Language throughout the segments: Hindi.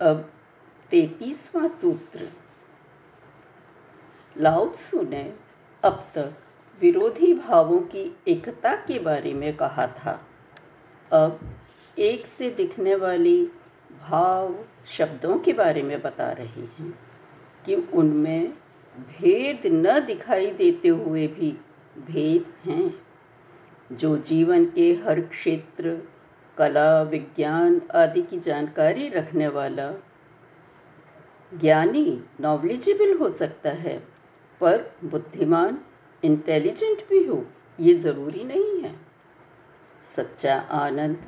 अब तैतीसवां सूत्र। लाउत्सु ने अब तक विरोधी भावों की एकता के बारे में कहा था। अब एक से दिखने वाली भाव शब्दों के बारे में बता रहे हैं कि उनमें भेद न दिखाई देते हुए भी भेद हैं। जो जीवन के हर क्षेत्र कला, विज्ञान आदि की जानकारी रखने वाला ज्ञानी नॉलेजेबल हो सकता है, पर बुद्धिमान इंटेलिजेंट भी हो, ये ज़रूरी नहीं है। सच्चा आनंद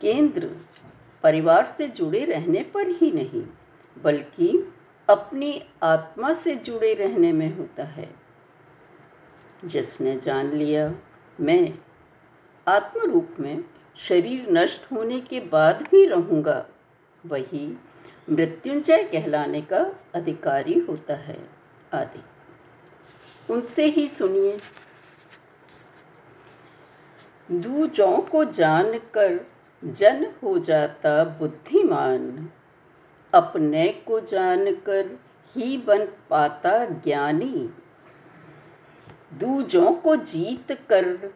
केंद्र परिवार से जुड़े रहने पर ही नहीं, बल्कि अपनी आत्मा से जुड़े रहने में होता है। जिसने जान लिया, मैं आत्म रूप में शरीर नष्ट होने के बाद भी रहूँगा। वही मृत्युंजय कहलाने का अधिकारी होता है, आदि। उनसे ही सुनिए। दूजों को जानकर जन हो जाता बुद्धिमान। अपने को जानकर ही बन पाता ज्ञानी। दूजों को जीत कर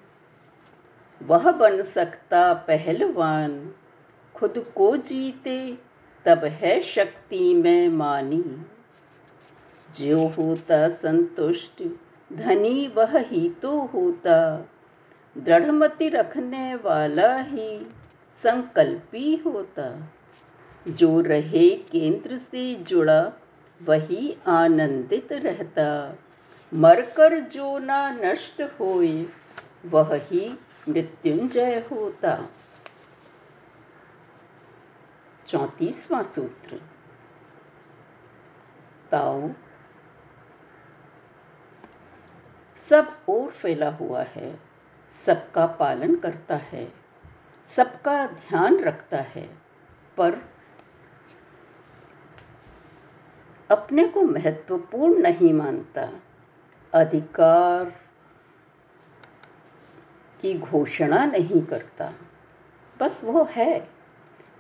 वह बन सकता पहलवान। खुद को जीते, तब है शक्ति में मानी। जो होता संतुष्ट, धनी वह ही तो होता। दृढ़मति रखने वाला ही संकल्पी होता। जो रहे केंद्र से जुड़ा, वही आनंदित रहता। मरकर जो ना नष्ट होए, वह ही मृत्युंजय होता चौतीसवां सूत्र। ताऊ। सब और फैला हुआ है, सबका पालन करता है, सबका ध्यान रखता है, पर अपने को महत्वपूर्ण नहीं मानता। अधिकार की घोषणा नहीं करता। बस वो है।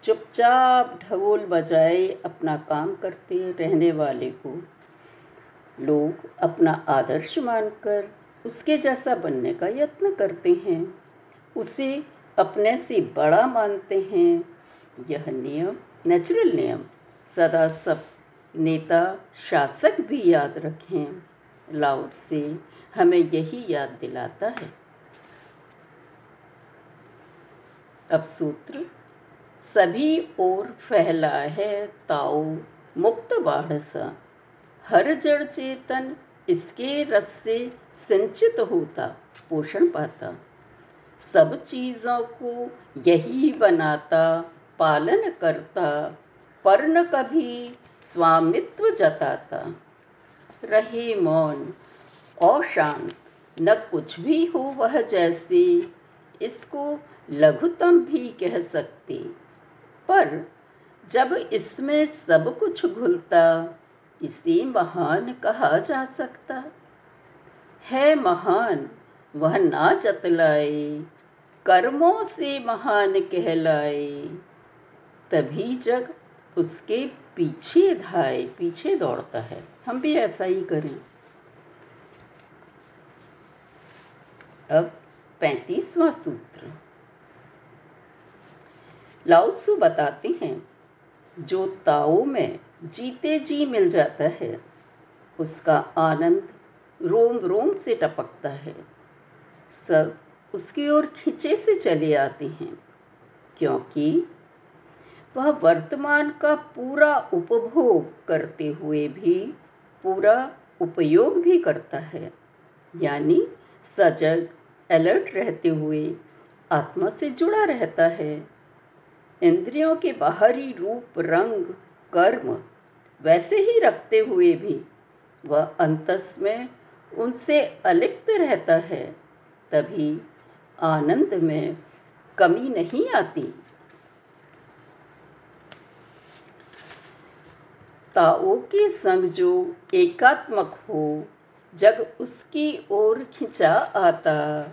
चुपचाप ढोल बजाए अपना काम करते रहने वाले को। लोग अपना आदर्श मानकर उसके जैसा बनने का यत्न करते हैं। उसे अपने से बड़ा मानते हैं। यह नियम नेचुरल नियम, सदा सब नेता, शासक भी याद रखें। लाउड से हमें यही याद दिलाता है। अब सूत्र, सभी ओर फैला है ताओ मुक्त बाढ़ सा हर जड़ चेतन इसके रस से संचित होता, पोषण पाता। सब चीज़ों को यही बनाता, पालन करता, पर न कभी स्वामित्व जताता। रहे मौन और शांत न कुछ भी हो वह जैसे, इसको लघुतम भी कह सकते। पर जब इसमें सब कुछ घुलता, इसे महान कहा जा सकता। है महान, वह ना जतलाए कर्मों से महान कहलाए तभी जग उसके पीछे धाए, पीछे दौड़ता है। हम भी ऐसा ही करें। अब पैंतीसवां सूत्र। लाउत्सु बताते हैं, जो ताओ में जीते जी मिल जाता है, उसका आनंद रोम रोम से टपकता है। सब उसकी ओर खिंचे से चले आते हैं, क्योंकि वह वर्तमान का पूरा उपभोग करते हुए भी पूरा उपयोग भी करता है, यानी सजग, अलर्ट रहते हुए आत्मा से जुड़ा रहता है। इंद्रियों के बाहरी रूप, रंग, कर्म वैसे ही रखते हुए भी वह अंतस में उनसे अलिप्त रहता है, तभी आनंद में कमी नहीं आती। ताओ के संग जो एकात्मक हो, जग उसकी ओर खिंचा आता,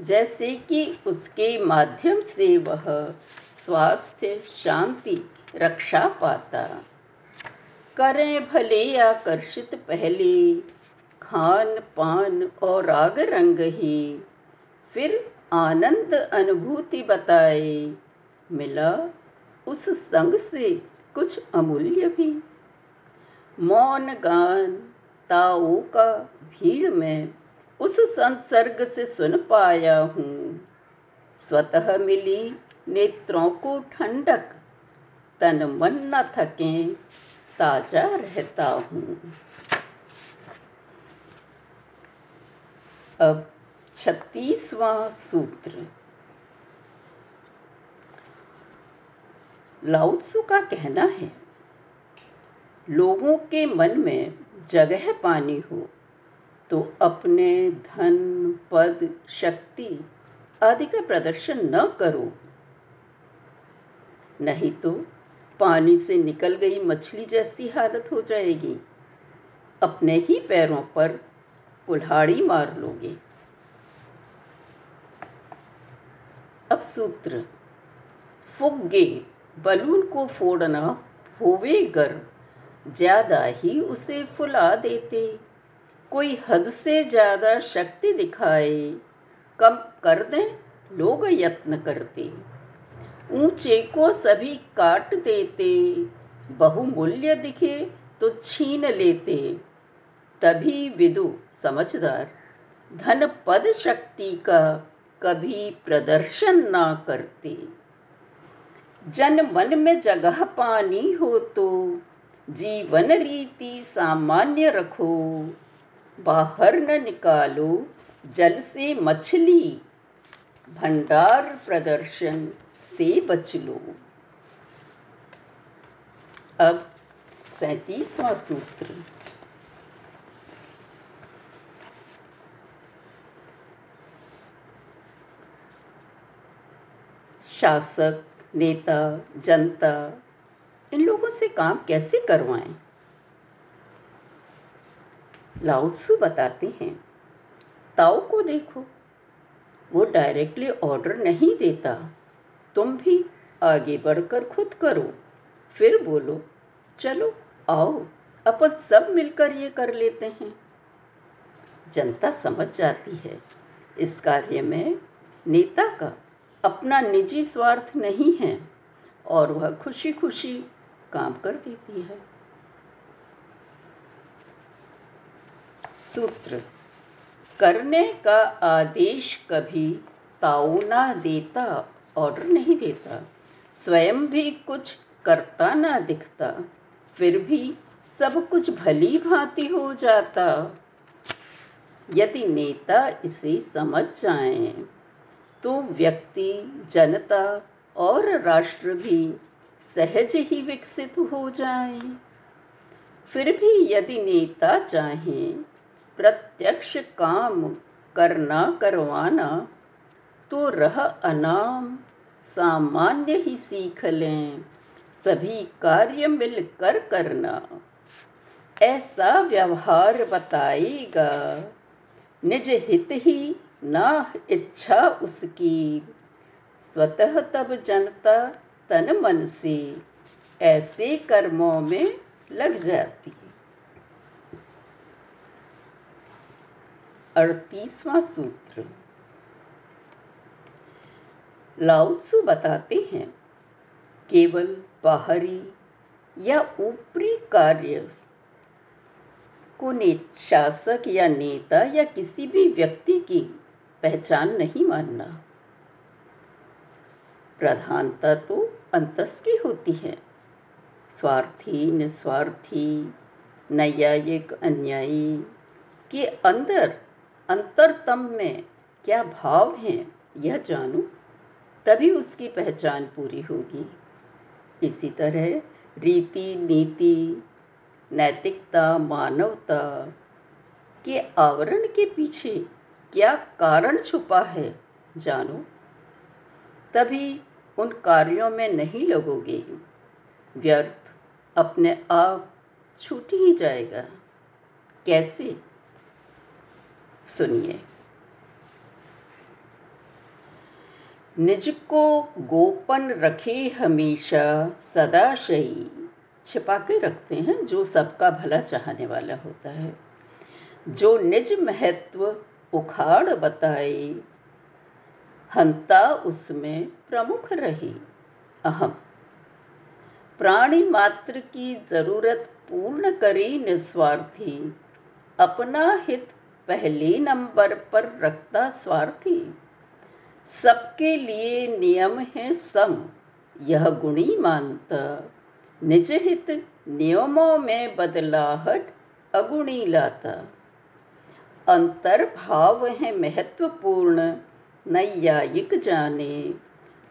जैसे कि उसके माध्यम से वह स्वास्थ्य, शांति, रक्षा पाता। करें भले आकर्षित पहले, खान, पान और राग रंग ही। फिर आनंद, अनुभूति बताए। मिला उस संग से कुछ अमूल्य भी। मौन गान, ताओ का भीड़ में उस संसर्ग से सुन पाया हूँ। स्वतः मिली नेत्रों को ठंडक, तन मन न थके, ताज़ा रहता हूँ। अब छत्तीसवा सूत्र। लाउत्सु का कहना है, लोगों के मन में जगह पानी हो तो अपने धन, पद, शक्ति आदि का प्रदर्शन न करो। नहीं तो पानी से निकल गई मछली जैसी हालत हो जाएगी। अपने ही पैरों पर कुल्हाड़ी मार लोगे। अब सूत्र, फुग्गे बलून को फोड़ना होवे गर ज़्यादा ही उसे फुला देते। कोई हद से ज़्यादा शक्ति दिखाए, कम कर दें, लोग यत्न करते। ऊँचे को सभी काट देते। बहुमूल्य दिखे तो छीन लेते। तभी विदु समझदार, धन पद शक्ति का कभी प्रदर्शन ना करते। जन मन में जगह पानी हो तो जीवन रीति सामान्य रखो। बाहर न निकालो जल से मछली, भंडार प्रदर्शन। से बच लो। अब सैतीसवा सूत्र। शासक, नेता, जनता, इन लोगों से काम कैसे करवाएँ? लाउत्सु बताते हैं, ताओ को देखो, वो डायरेक्टली ऑर्डर नहीं देता। तुम भी आगे बढ़कर खुद करो। फिर बोलो, चलो, आओ, अपन सब मिलकर ये कर लेते हैं। जनता समझ जाती है। इस कार्य में नेता का अपना निजी स्वार्थ नहीं है और वह खुशी खुशी काम कर देती है। सूत्र, करने का आदेश कभी ताऊ ना देता ऑर्डर नहीं देता। स्वयं भी कुछ करता ना दिखता, फिर भी सब कुछ भली भांति हो जाता। यदि नेता इसे समझ जाए तो व्यक्ति, जनता और राष्ट्र भी सहज ही विकसित हो जाए। फिर भी यदि नेता चाहें, प्रत्यक्ष काम करना करवाना तो रह अनाम सामान्य ही सीख लें, सभी कार्य मिलकर करना। ऐसा व्यवहार बताएगा, निज हित ही ना इच्छा उसकी। स्वतः तब जनता तन मन से, ऐसे कर्मों में लग जाती अड़तीसवां सूत्र। लाउत्सु बताते हैं, केवल बाहरी या ऊपरी कार्य को ने, शासक या नेता या किसी भी व्यक्ति की पहचान नहीं मानना। प्रधानता तो अंतस की होती है। स्वार्थी, निस्वार्थी, न्यायिक, अन्यायी के अंदर, अंतरतम में क्या भाव हैं, यह जानूं? तभी उसकी पहचान पूरी होगी। इसी तरह रीति, नीति, नैतिकता, मानवता के आवरण के पीछे क्या कारण छुपा है, जानो। तभी उन कार्यों में नहीं लगोगे। व्यर्थ अपने आप छूट ही जाएगा। कैसे? सुनिए। निज को गोपन रखे हमेशा सदाशयी। छिपा के रखते हैं जो सबका भला चाहने वाला होता है। जो निज महत्व उखाड़ बताए, हंता उसमें प्रमुख रही। अहम। प्राणी मात्र की ज़रूरत पूर्ण करे निस्वार्थी, अपना हित पहले नंबर पर रखता स्वार्थी। सबके लिए नियम है सम। यह गुणी मानता। निज हित नियमों में बदलाहट अगुणी लाता। अंतर्भाव है महत्वपूर्ण, नैयायिक जाने।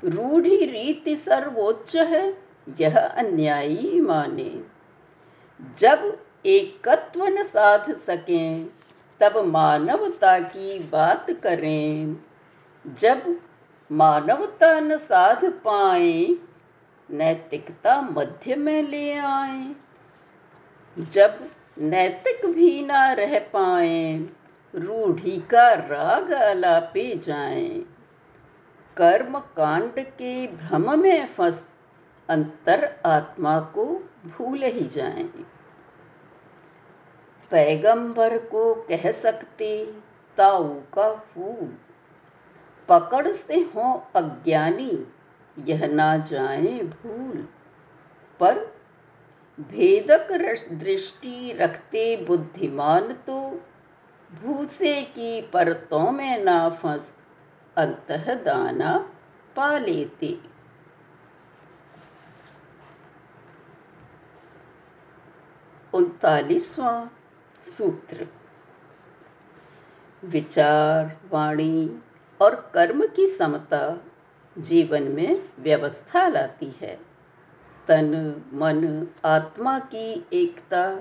रूढ़ी रीति सर्वोच्च है, यह अन्यायी माने। जब एकत्व न साध सकें, तब मानवता की बात करें। जब मानवता न साध पाए नैतिकता मध्य में ले आए जब नैतिक भी ना रह पाए, रूढ़ी का राग अलापे जाए। कर्म कांड के भ्रम में फंस, अंतर आत्मा को भूल ही जाए। पैगंबर को कह सकते, ताऊ का फूल। पकड़ से हो अज्ञानी, यह ना जाए भूल। पर भेदक दृष्टि रखते बुद्धिमान तो भूसे की परतों में ना फंस अंतः दाना पा लेते। उनतालीसवां सूत्र। विचार, वाणी और कर्म की समता जीवन में व्यवस्था लाती है। तन, मन, आत्मा की एकता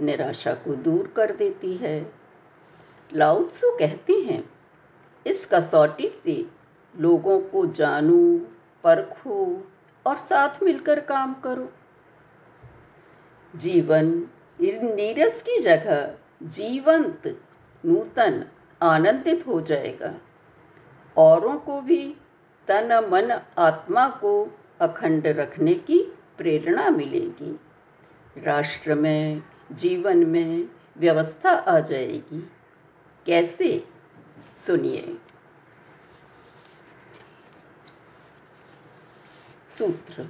निराशा को दूर कर देती है। लाउत्सु कहते हैं इस कसौटी से लोगों को जानो, परखो और साथ मिलकर काम करो। जीवन नीरस की जगह जीवंत, नूतन, आनंदित हो जाएगा। औरों को भी तन मन आत्मा को अखंड रखने की प्रेरणा मिलेगी। राष्ट्र में, जीवन में व्यवस्था आ जाएगी। कैसे? सुनिए। सूत्र।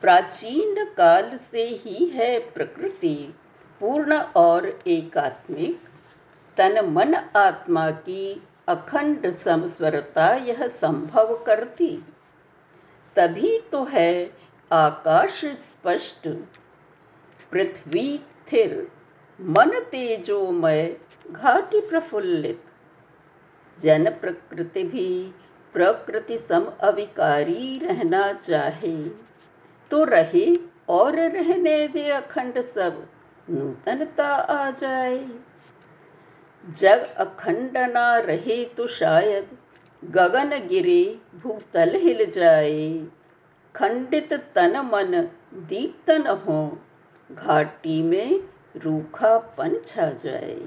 प्राचीन काल से ही है प्रकृति पूर्ण और एकात्मिक। तन मन आत्मा की अखंड समस्वरता यह संभव करती। तभी तो है आकाश स्पष्ट। पृथ्वी थिर मन तेजोमय, घाटी प्रफुल्लित। जन प्रकृति भी प्रकृति सम अविकारी रहना चाहे। तो रहे और रहने दे अखंड सब, नूतनता आ जाए। जग अखंड ना रहे तो शायद गगन गिरे भूतल हिल जाए। खंडित तन मन दीप्त न हो, घाटी में रूखापन छा जाए।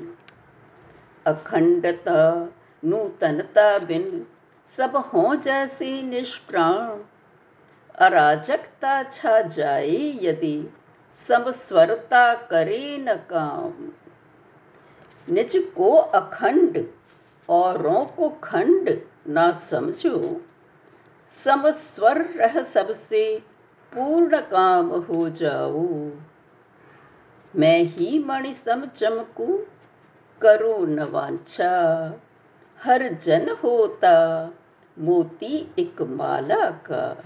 अखंडता, नूतनता बिन सब हो जैसे निष्प्राण। अराजकता छा जाए यदि, समस्वरता करे न काम। निज को अखंड औरों को खंड ना समझो। समस्वर रह सबसे पूर्ण काम हो जाओ। मैं ही मणि सम चमकू, करो न हर जन होता, मोती एक माला का।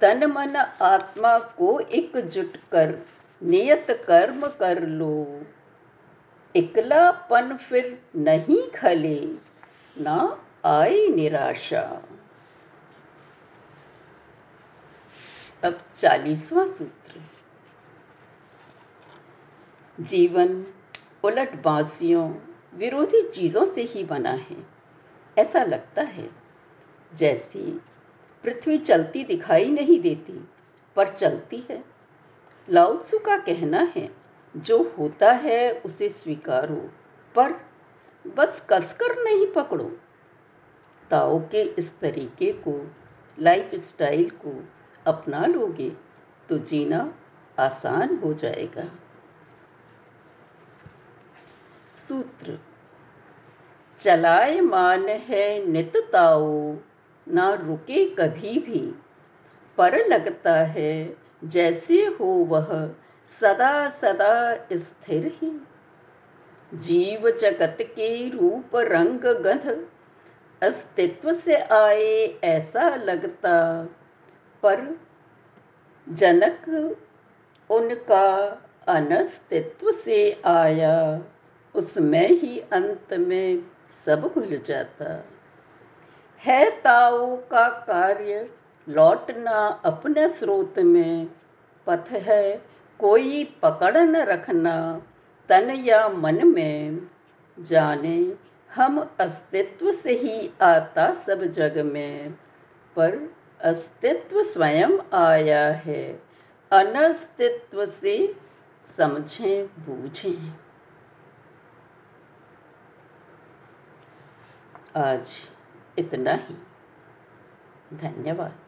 तन मन आत्मा को एकजुट कर, नियत कर्म कर लो। इकलापन फिर नहीं खले, ना आए निराशा। अब चालीसवां सूत्र। जीवन उलट बांसियों विरोधी चीज़ों से ही बना है। ऐसा लगता है जैसे पृथ्वी चलती दिखाई नहीं देती, पर चलती है। लाउत्सु का कहना है जो होता है उसे स्वीकारो, पर बस कसकर नहीं पकड़ो। ताओ के इस तरीके को लाइफ स्टाइल को अपना लोगे तो जीना आसान हो जाएगा। सूत्र, चलाए मान है नित ताओ, ना रुके कभी भी। पर लगता है जैसे हो वह सदा सदा स्थिर ही। जीव जगत के रूप रंग गंध, अस्तित्व से आए ऐसा लगता। पर जनक उनका अनस्तित्व से आया, उसमें ही अंत में सब भूल जाता। है ताओ का कार्य लौटना अपने स्रोत में, पथ है कोई पकड़ न रखना तन या मन में। जाने हम अस्तित्व से ही आता सब जग में, पर अस्तित्व स्वयं आया है। अनस्तित्व से समझें, बूझें। आज इतना ही। धन्यवाद।